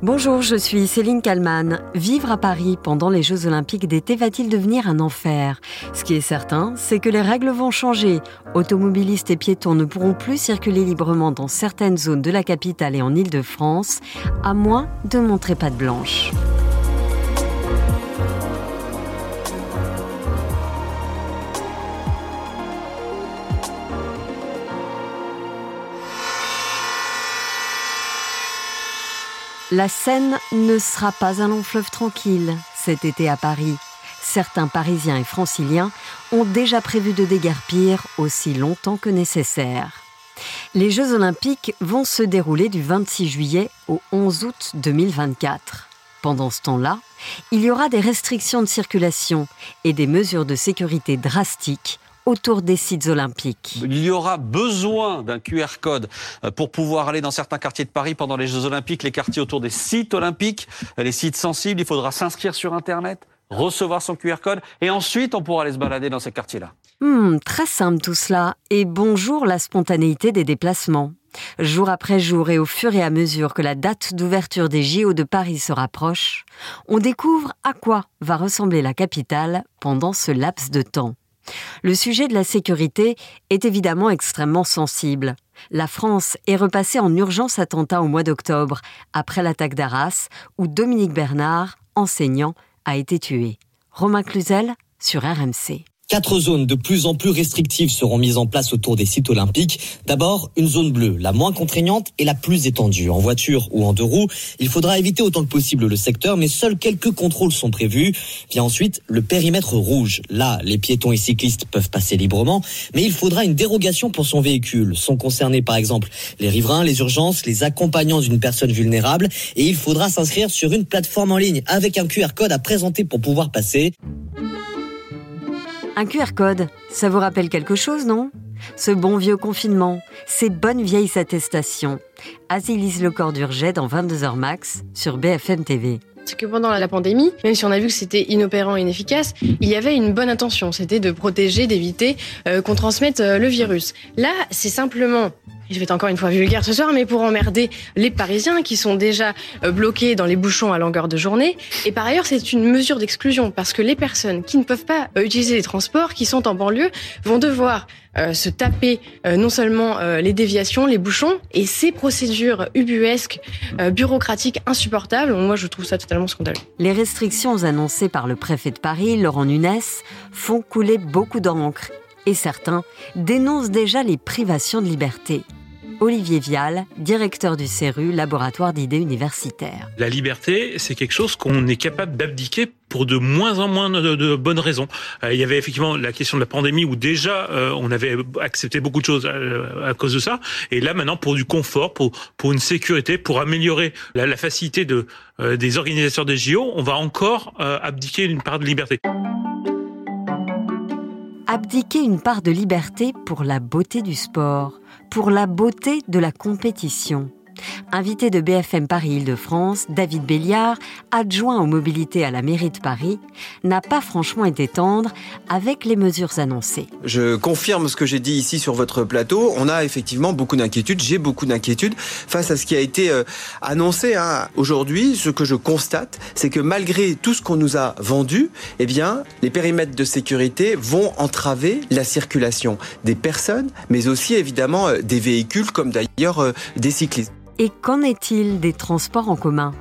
Bonjour, je suis Céline Kalman. Vivre à Paris pendant les Jeux Olympiques d'été va-t-il devenir un enfer? Ce qui est certain, c'est que les règles vont changer. Automobilistes et piétons ne pourront plus circuler librement dans certaines zones de la capitale et en Île-de-France, à moins de montrer patte blanche. La Seine ne sera pas un long fleuve tranquille cet été à Paris. Certains Parisiens et Franciliens ont déjà prévu de déguerpir aussi longtemps que nécessaire. Les Jeux olympiques vont se dérouler du 26 juillet au 11 août 2024. Pendant ce temps-là, il y aura des restrictions de circulation et des mesures de sécurité drastiques autour des sites olympiques. Il y aura besoin d'un QR code euh, pour pouvoir aller dans certains quartiers de Paris pendant les Jeux olympiques, les quartiers autour des sites olympiques, euh, les sites sensibles. Il faudra s'inscrire sur Internet, recevoir son QR code et ensuite on pourra aller se balader dans ces quartiers-là. Hmm, très simple tout cela. Et bonjour la spontanéité des déplacements. Jour après jour et au fur et à mesure que la date d'ouverture des JO de Paris se rapproche, on découvre à quoi va ressembler la capitale pendant ce laps de temps. Le sujet de la sécurité est évidemment extrêmement sensible. La France est repassée en urgence attentat au mois d'octobre, après l'attaque d'Arras, où Dominique Bernard, enseignant, a été tué. Romain Cluzel sur RMC. Quatre zones de plus en plus restrictives seront mises en place autour des sites olympiques. D'abord, une zone bleue, la moins contraignante et la plus étendue. En voiture ou en deux roues, il faudra éviter autant que possible le secteur, mais seuls quelques contrôles sont prévus. Vient ensuite le périmètre rouge. Là, les piétons et cyclistes peuvent passer librement, mais il faudra une dérogation pour son véhicule. Sont concernés par exemple les riverains, les urgences, les accompagnants d'une personne vulnérable, et il faudra s'inscrire sur une plateforme en ligne avec un QR code à présenter pour pouvoir passer. Un QR code, ça vous rappelle quelque chose, non? Ce bon vieux confinement, ces bonnes vieilles attestations. Asilise Le Corps d'Urget dans 22h max sur BFM TV c'est que pendant la pandémie, même si on a vu que c'était inopérant et inefficace, il y avait une bonne intention, c'était de protéger, d'éviter euh, qu'on transmette euh, le virus. Là, c'est simplement je vais être encore une fois vulgaire ce soir, mais pour emmerder les Parisiens qui sont déjà euh, bloqués dans les bouchons à longueur de journée. Et par ailleurs, c'est une mesure d'exclusion parce que les personnes qui ne peuvent pas euh, utiliser les transports, qui sont en banlieue, vont devoir euh, se taper non seulement les déviations, les bouchons, et ces procédures ubuesques, bureaucratiques, insupportables. Moi, je trouve ça totalement scandaleux. Les restrictions annoncées par le préfet de Paris, Laurent Nunes, font couler beaucoup d'encre et certains dénoncent déjà les privations de liberté. Olivier Vial, directeur du CERU, laboratoire d'idées universitaires. La liberté, c'est quelque chose qu'on est capable d'abdiquer pour de moins en moins de, bonnes raisons. Euh, il y avait effectivement la question de la pandémie où déjà euh, on avait accepté beaucoup de choses euh, à, cause de ça, et là maintenant pour du confort, pour pour une sécurité, pour améliorer la, facilité de des organisateurs des JO, on va encore abdiquer une part de liberté abdiquer une part de liberté pour la beauté du sport, pour la beauté de la compétition. Invité de BFM Paris Île-de-France, David Béliard, adjoint aux mobilités à la mairie de Paris, n'a pas franchement été tendre avec les mesures annoncées. Je confirme ce que j'ai dit ici sur votre plateau. On a effectivement beaucoup d'inquiétudes. J'ai beaucoup d'inquiétudes face à ce qui a été euh, annoncé. Hein. Aujourd'hui, ce que je constate, c'est que malgré tout ce qu'on nous a vendu, eh bien, les périmètres de sécurité vont entraver la circulation des personnes, mais aussi évidemment euh, des véhicules, comme d'ailleurs euh, des cyclistes. Et qu'en est-il des transports en commun?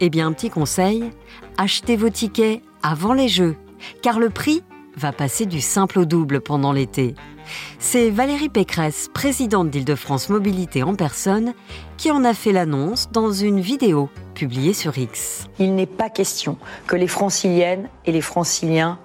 Eh bien, un petit conseil, achetez vos tickets avant les Jeux, car le prix va passer du simple au double pendant l'été. C'est Valérie Pécresse, présidente d'Île-de-France Mobilité en personne, qui en a fait l'annonce dans une vidéo publiée sur X. Il n'est pas question que les franciliennes et les franciliens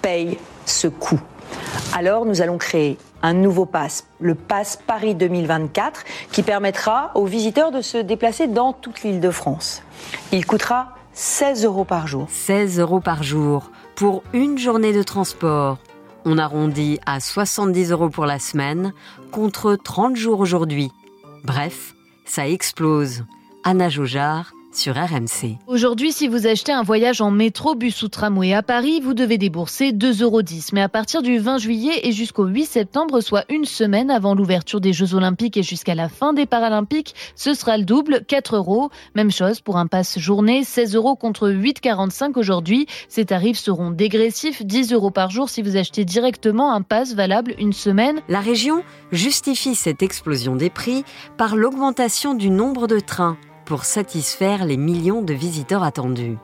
payent ce coût. Alors nous allons créer un nouveau pass, le pass Paris 2024, qui permettra aux visiteurs de se déplacer dans toute l'île de France. Il coûtera 16 euros par jour. 16 euros par jour pour une journée de transport. On arrondit à 70 euros pour la semaine, contre 30 jours aujourd'hui. Bref, ça explose. Anna Jojard sur RMC. Aujourd'hui, si vous achetez un voyage en métro, bus ou tramway à Paris, vous devez débourser 2,10 euros. Mais à partir du 20 juillet et jusqu'au 8 septembre, soit une semaine avant l'ouverture des Jeux Olympiques et jusqu'à la fin des Paralympiques, ce sera le double, 4 euros. Même chose pour un pass journée, 16 euros contre 8,45 aujourd'hui. Ces tarifs seront dégressifs, 10 euros par jour si vous achetez directement un pass valable une semaine. La région justifie cette explosion des prix par l'augmentation du nombre de trains pour satisfaire les millions de visiteurs attendus.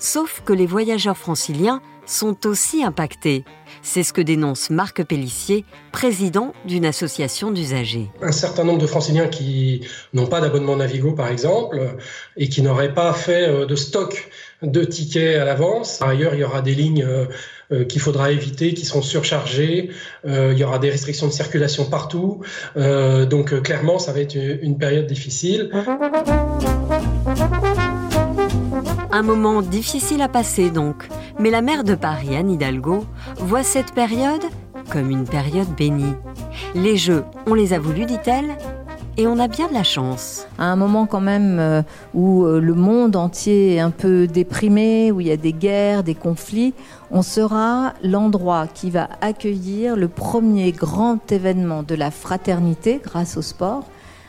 Sauf que les voyageurs franciliens sont aussi impactés. C'est ce que dénonce Marc Pellissier, président d'une association d'usagers. Un certain nombre de franciliens qui n'ont pas d'abonnement Navigo, par exemple, et qui n'auraient pas fait euh, de stock de tickets à l'avance. Par ailleurs, il y aura des lignes euh, euh, qu'il faudra éviter, qui seront surchargées. il y aura des restrictions de circulation partout. donc clairement, ça va être une période difficile. Un moment difficile à passer donc, mais la maire de Paris, Anne Hidalgo, voit cette période comme une période bénie. Les Jeux, on les a voulu, dit-elle, et on a bien de la chance. À un moment quand même euh, où euh, le monde entier est un peu déprimé, où il y a des guerres, des conflits, on sera l'endroit qui va accueillir le premier grand événement de la fraternité grâce au sport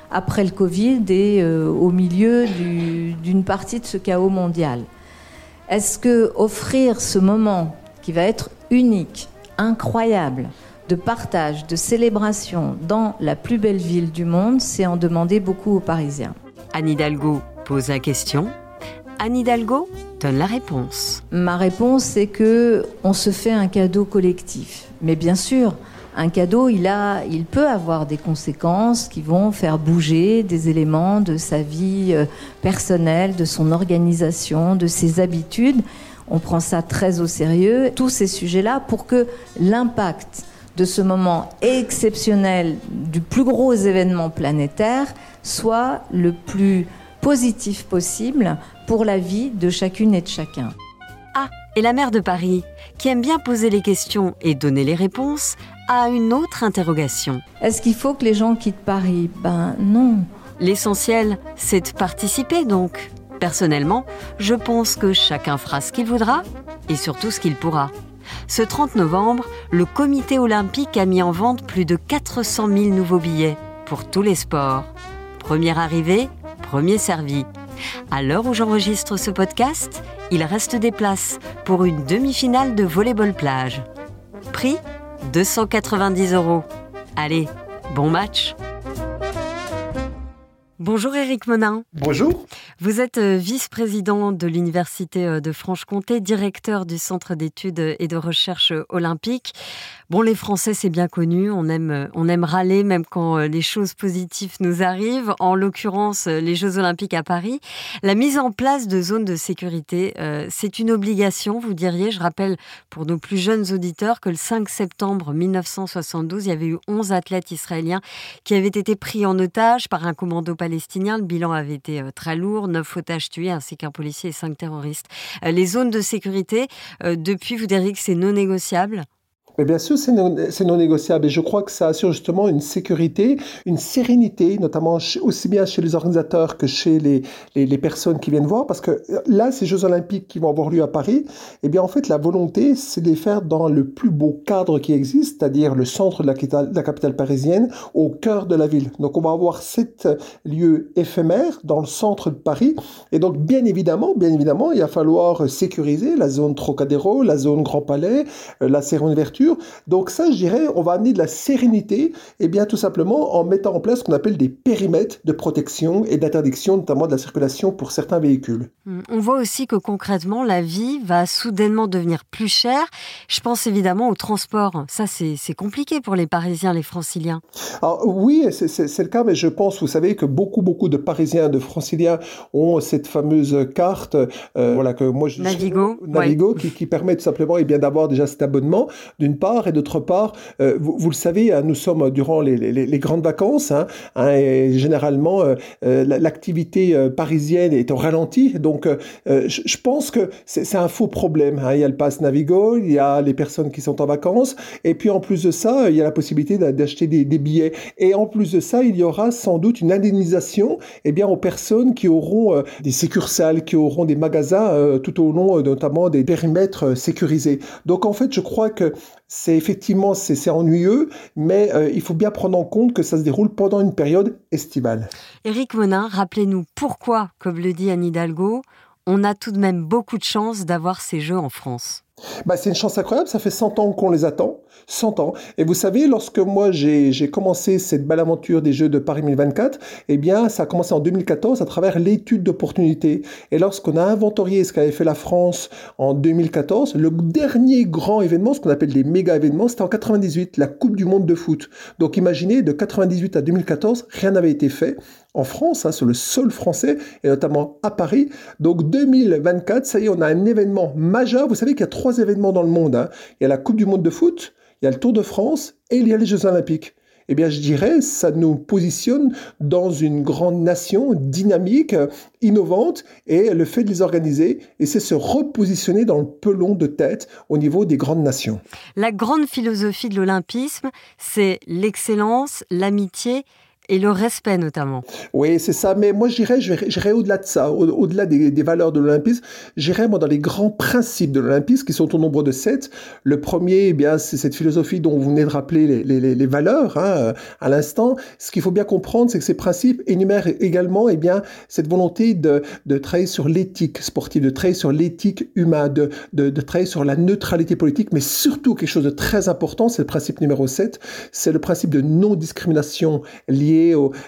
après le Covid et euh, au milieu d'une partie de ce chaos mondial. Est-ce que offrir ce moment qui va être unique, incroyable, de partage, de célébration dans la plus belle ville du monde, c'est en demander beaucoup aux Parisiens. Anne Hidalgo pose la question. Anne Hidalgo donne la réponse. Ma réponse, c'est que on se fait un cadeau collectif. Mais bien sûr, un cadeau, il, a, il peut avoir des conséquences qui vont faire bouger des éléments de sa vie euh, personnelle, de son organisation, de ses habitudes. On prend ça très au sérieux, tous ces sujets-là, pour que l'impact de ce moment exceptionnel du plus gros événement planétaire soit le plus positif possible pour la vie de chacune et de chacun. Ah, et la maire de Paris, qui aime bien poser les questions et donner les réponses, a une autre interrogation. Est-ce qu'il faut que les gens quittent Paris? Ben non. L'essentiel, c'est de participer donc. Personnellement, je pense que chacun fera ce qu'il voudra et surtout ce qu'il pourra. Ce 30 novembre, le comité olympique a mis en vente plus de 400 000 nouveaux billets pour tous les sports. Premier arrivé, premier servi. À l'heure où j'enregistre ce podcast, il reste des places pour une demi-finale de volleyball plage. Prix 290 euros. Allez, bon match Bonjour Éric Monin. Bonjour. Vous êtes euh, vice-président de l'Université euh, de Franche-Comté, directeur du Centre d'études et de recherche olympique. Bon, les Français, c'est bien connu, on aime, euh, on aime râler même quand les choses positives nous arrivent, en l'occurrence les Jeux olympiques à Paris. La mise en place de zones de sécurité, c'est une obligation, vous diriez. Je rappelle pour nos plus jeunes auditeurs que le 5 septembre 1972, il y avait eu 11 athlètes israéliens qui avaient été pris en otage par un commando palestinien. Le bilan avait été très lourd neuf otages tués ainsi qu'un policier et cinq terroristes. Euh, les zones de sécurité, euh, depuis, vous diriez que c'est non négociable? Mais bien sûr, c'est non, négociable et je crois que ça assure justement une sécurité, une sérénité, notamment aussi bien chez les organisateurs que chez les, les, personnes qui viennent voir, parce que euh, là, ces Jeux olympiques qui vont avoir lieu à Paris, eh bien en fait, la volonté, c'est de les faire dans le plus beau cadre qui existe, c'est-à-dire le centre de la, capitale parisienne, au cœur de la ville. Donc on va avoir sept lieux éphémères dans le centre de Paris, et donc bien évidemment, bien évidemment, il va falloir sécuriser la zone Trocadéro, la zone Grand Palais, euh, la cérémonie donc ça, je dirais, on va amener de la sérénité, et eh bien tout simplement en mettant en place ce qu'on appelle des périmètres de protection et d'interdiction, notamment de la circulation pour certains véhicules. Hum, on voit aussi que concrètement, la vie va soudainement devenir plus chère. Je pense évidemment au transport. Ça, c'est compliqué pour les Parisiens, les Franciliens. Alors oui, c'est le cas, mais je pense, vous savez, que beaucoup, beaucoup de Parisiens, de Franciliens ont cette fameuse carte, euh, voilà que moi je Navigo, Navigo, qui, qui, permet tout simplement, et eh bien d'avoir déjà cet abonnement d'une part, et d'autre part, euh, vous, le savez, hein, nous sommes durant les, grandes vacances, hein, hein, et généralement euh, euh l'activité parisienne est au ralenti, donc je, pense que c'est un faux problème. Il y a le pass Navigo, il y a les personnes qui sont en vacances, et puis en plus de ça, il y a la possibilité d'acheter des, des, billets, et en plus de ça, il y aura sans doute une indemnisation, eh bien, aux personnes qui auront des succursales, qui auront des magasins tout au long, notamment des périmètres sécurisés. Donc en fait, je crois que c'est effectivement c'est ennuyeux, mais euh, il faut bien prendre en compte que ça se déroule pendant une période estivale. Éric Monin, rappelez-nous pourquoi, comme le dit Anne Hidalgo, on a tout de même beaucoup de chance d'avoir ces jeux en France. Bah, c'est une chance incroyable, ça fait 100 ans qu'on les attend, 100 ans. Et vous savez, lorsque moi j'ai commencé cette belle aventure des Jeux de Paris 2024, eh bien ça a commencé en 2014 à travers l'étude d'opportunité. Et lorsqu'on a inventorié ce qu'avait fait la France en 2014, le dernier grand événement, ce qu'on appelle les méga événements, c'était en 98, la Coupe du Monde de foot. Donc imaginez, de 98 à 2014, rien n'avait été fait en France, hein, sur le sol français, et notamment à Paris. Donc 2024, ça y est, on a un événement majeur. Vous savez qu'il y a trois événements dans le monde. Hein. Il y a la Coupe du Monde de foot, il y a le Tour de France et il y a les Jeux Olympiques. Eh bien, je dirais, ça nous positionne dans une grande nation dynamique, innovante, et le fait de les organiser, et c'est se repositionner dans le pelon de tête au niveau des grandes nations. La grande philosophie de l'olympisme, c'est l'excellence, l'amitié et le respect notamment. Oui, c'est ça. Mais moi, j'irais, j'irais au-delà de ça, au-delà des, valeurs de l'olympisme. J'irais moi dans les grands principes de l'olympisme, qui sont au nombre de sept. Le premier, eh bien, c'est cette philosophie dont vous venez de rappeler les, valeurs hein, à l'instant. Ce qu'il faut bien comprendre, c'est que ces principes énumèrent également, eh bien, cette volonté de, travailler sur l'éthique sportive, de travailler sur l'éthique humaine, de, de, travailler sur la neutralité politique, mais surtout quelque chose de très important, c'est le principe numéro 7, c'est le principe de non-discrimination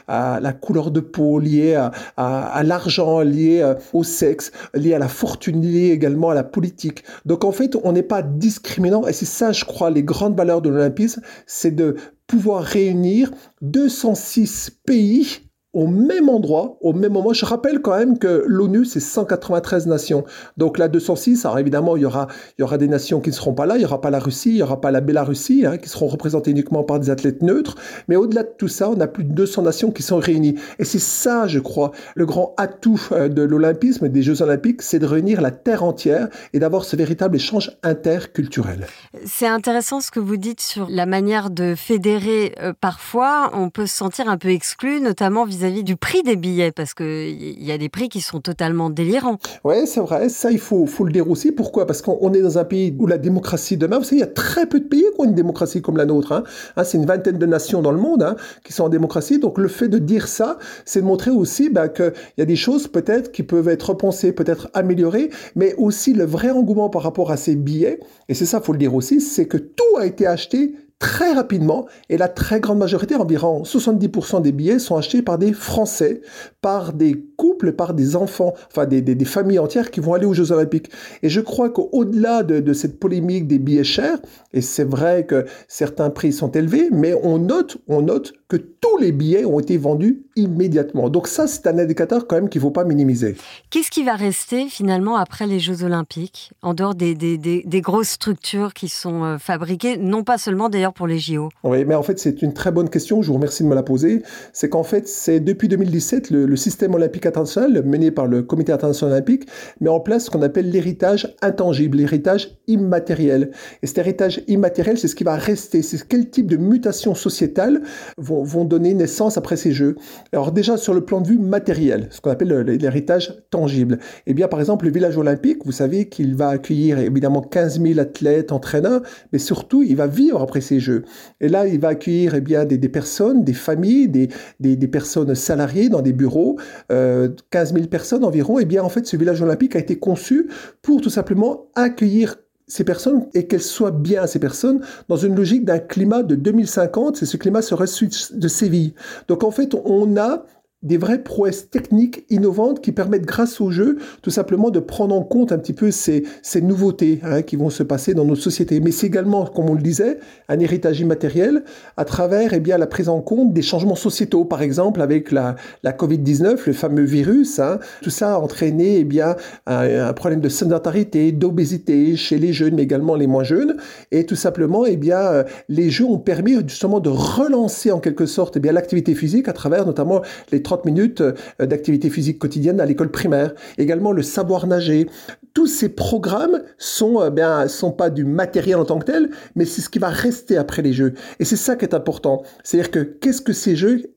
à la couleur de peau, lié à, l'argent, lié euh, au sexe, lié à la fortune, lié également à la politique. Donc en fait, on n'est pas discriminant et c'est ça, je crois, les grandes valeurs de l'olympisme, c'est de pouvoir réunir 206 pays au même endroit, au même moment. Je rappelle quand même que l'ONU, c'est 193 nations. Donc là, 206, alors évidemment, il y aura, il y aura des nations qui ne seront pas là. Il n'y aura pas la Russie, il n'y aura pas la Bélarussie, hein, qui seront représentées uniquement par des athlètes neutres. Mais au-delà de tout ça, on a plus de 200 nations qui sont réunies. Et c'est ça, je crois, le grand atout euh, de l'olympisme, des Jeux olympiques, c'est de réunir la terre entière et d'avoir ce véritable échange interculturel. C'est intéressant ce que vous dites sur la manière de fédérer. Euh, parfois, on peut se sentir un peu exclu, notamment vis vis-à-vis du prix des billets Parce qu'il y a des prix qui sont totalement délirants. Oui, c'est vrai. Ça, il faut, faut le aussi. Pourquoi? Parce qu'on est dans un pays où la démocratie demeure. Vous savez, il y a très peu de pays qui ont une démocratie comme la nôtre. Hein. Hein, c'est une vingtaine de nations dans le monde hein, qui sont en démocratie. Donc, le fait de dire ça, c'est de montrer aussi bah, qu'il y a des choses peut-être qui peuvent être repensées, peut-être améliorées, mais aussi le vrai engouement par rapport à ces billets. Et c'est ça, faut le dire aussi, c'est que tout a été acheté très rapidement et la très grande majorité, environ 70% des billets sont achetés par des Français, par des couples, par des enfants, enfin des, familles entières qui vont aller aux Jeux Olympiques. Et je crois qu'au-delà de, de, cette polémique des billets chers, et c'est vrai que certains prix sont élevés, mais on note, on note que tous les billets ont été vendus immédiatement. Donc ça, c'est un indicateur quand même qu'il ne faut pas minimiser. Qu'est-ce qui va rester finalement après les Jeux Olympiques, en dehors des, des, des, des grosses structures qui sont euh, fabriquées, non pas seulement d'ailleurs pour les JO Oui, mais en fait, c'est une très bonne question, je vous remercie de me la poser. C'est qu'en fait, c'est depuis 2017, le, le, système olympique international, mené par le Comité international olympique, met en place ce qu'on appelle l'héritage intangible, l'héritage immatériel. Et cet héritage immatériel, c'est ce qui va rester, c'est quel type de mutations sociétales vont vont, donner naissance après ces jeux. Alors déjà sur le plan de vue matériel, ce qu'on appelle l'héritage tangible. Eh bien par exemple le village olympique, vous savez qu'il va accueillir évidemment 15 000 athlètes, entraîneurs, mais surtout il va vivre après ces jeux. Et là il va accueillir eh bien des, personnes, des familles, des, des, personnes salariées dans des bureaux, euh, 15 000 personnes environ. Eh bien en fait ce village olympique a été conçu pour tout simplement accueillir ces personnes et qu'elles soient bien, ces personnes, dans une logique d'un climat de 2050, et ce climat serait celui de Séville. Donc en fait, on a des vraies prouesses techniques innovantes qui permettent, grâce au jeu, tout simplement de prendre en compte un petit peu ces, nouveautés hein, qui vont se passer dans nos sociétés. Mais c'est également, comme on le disait, un héritage immatériel à travers eh bien, la prise en compte des changements sociétaux, par exemple avec la, la Covid-19, le fameux virus. Hein. Tout ça a entraîné eh bien, un, problème de sédentarité, d'obésité chez les jeunes, mais également les moins jeunes. Et tout simplement, eh bien, euh, les jeux ont permis justement de relancer en quelque sorte eh l'activité physique à travers notamment les 30 minutes euh, d'activité physique quotidienne à l'école primaire. Également le savoir nager. Tous ces programmes sont euh, bien sont pas du matériel en tant que tel, mais c'est ce qui va rester après les jeux. Et c'est ça qui est important. C'est-à-dire que qu'est-ce que ces jeux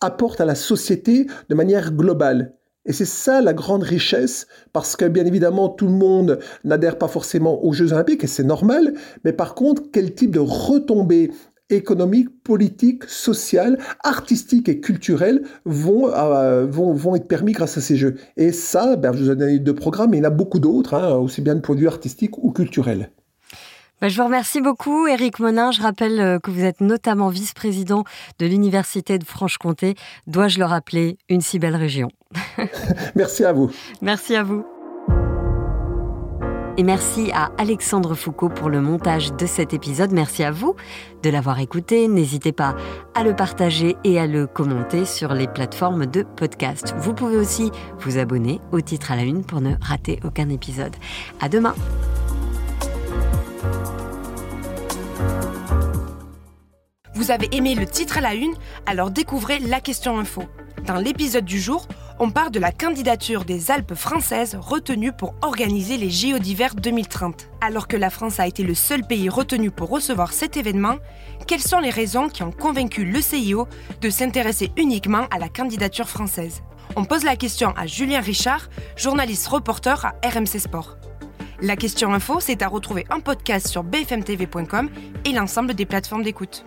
apportent à la société de manière globale? Et c'est ça la grande richesse, parce que bien évidemment tout le monde n'adhère pas forcément aux Jeux olympiques, et c'est normal, mais par contre, quel type de retombées économiques, politiques, sociales, artistiques et culturelles vont, euh, vont, vont être permis grâce à ces jeux. Et ça, ben, je vous ai donné deux programmes, mais il y en a beaucoup d'autres, hein, aussi bien de produits artistiques ou culturels. Ben, je vous remercie beaucoup, Éric Monin. Je rappelle euh, que vous êtes notamment vice-président de l'Université de Franche-Comté. Dois-je le rappeler, une si belle région. Merci à vous. Merci à vous. Et merci à Alexandre Foucault pour le montage de cet épisode. Merci à vous de l'avoir écouté. N'hésitez pas à le partager et à le commenter sur les plateformes de podcast. Vous pouvez aussi vous abonner au titre à la une pour ne rater aucun épisode. À demain. Vous avez aimé le titre à la une? Alors découvrez la question info. Dans l'épisode du jour, on parle de la candidature des Alpes françaises retenues pour organiser les JO d'hiver 2030. Alors que la France a été le seul pays retenu pour recevoir cet événement, quelles sont les raisons qui ont convaincu le CIO de s'intéresser uniquement à la candidature française? On pose la question à Julien Richard, journaliste reporter à RMC Sport. La question info, c'est à retrouver en podcast sur bfmtv.com et l'ensemble des plateformes d'écoute.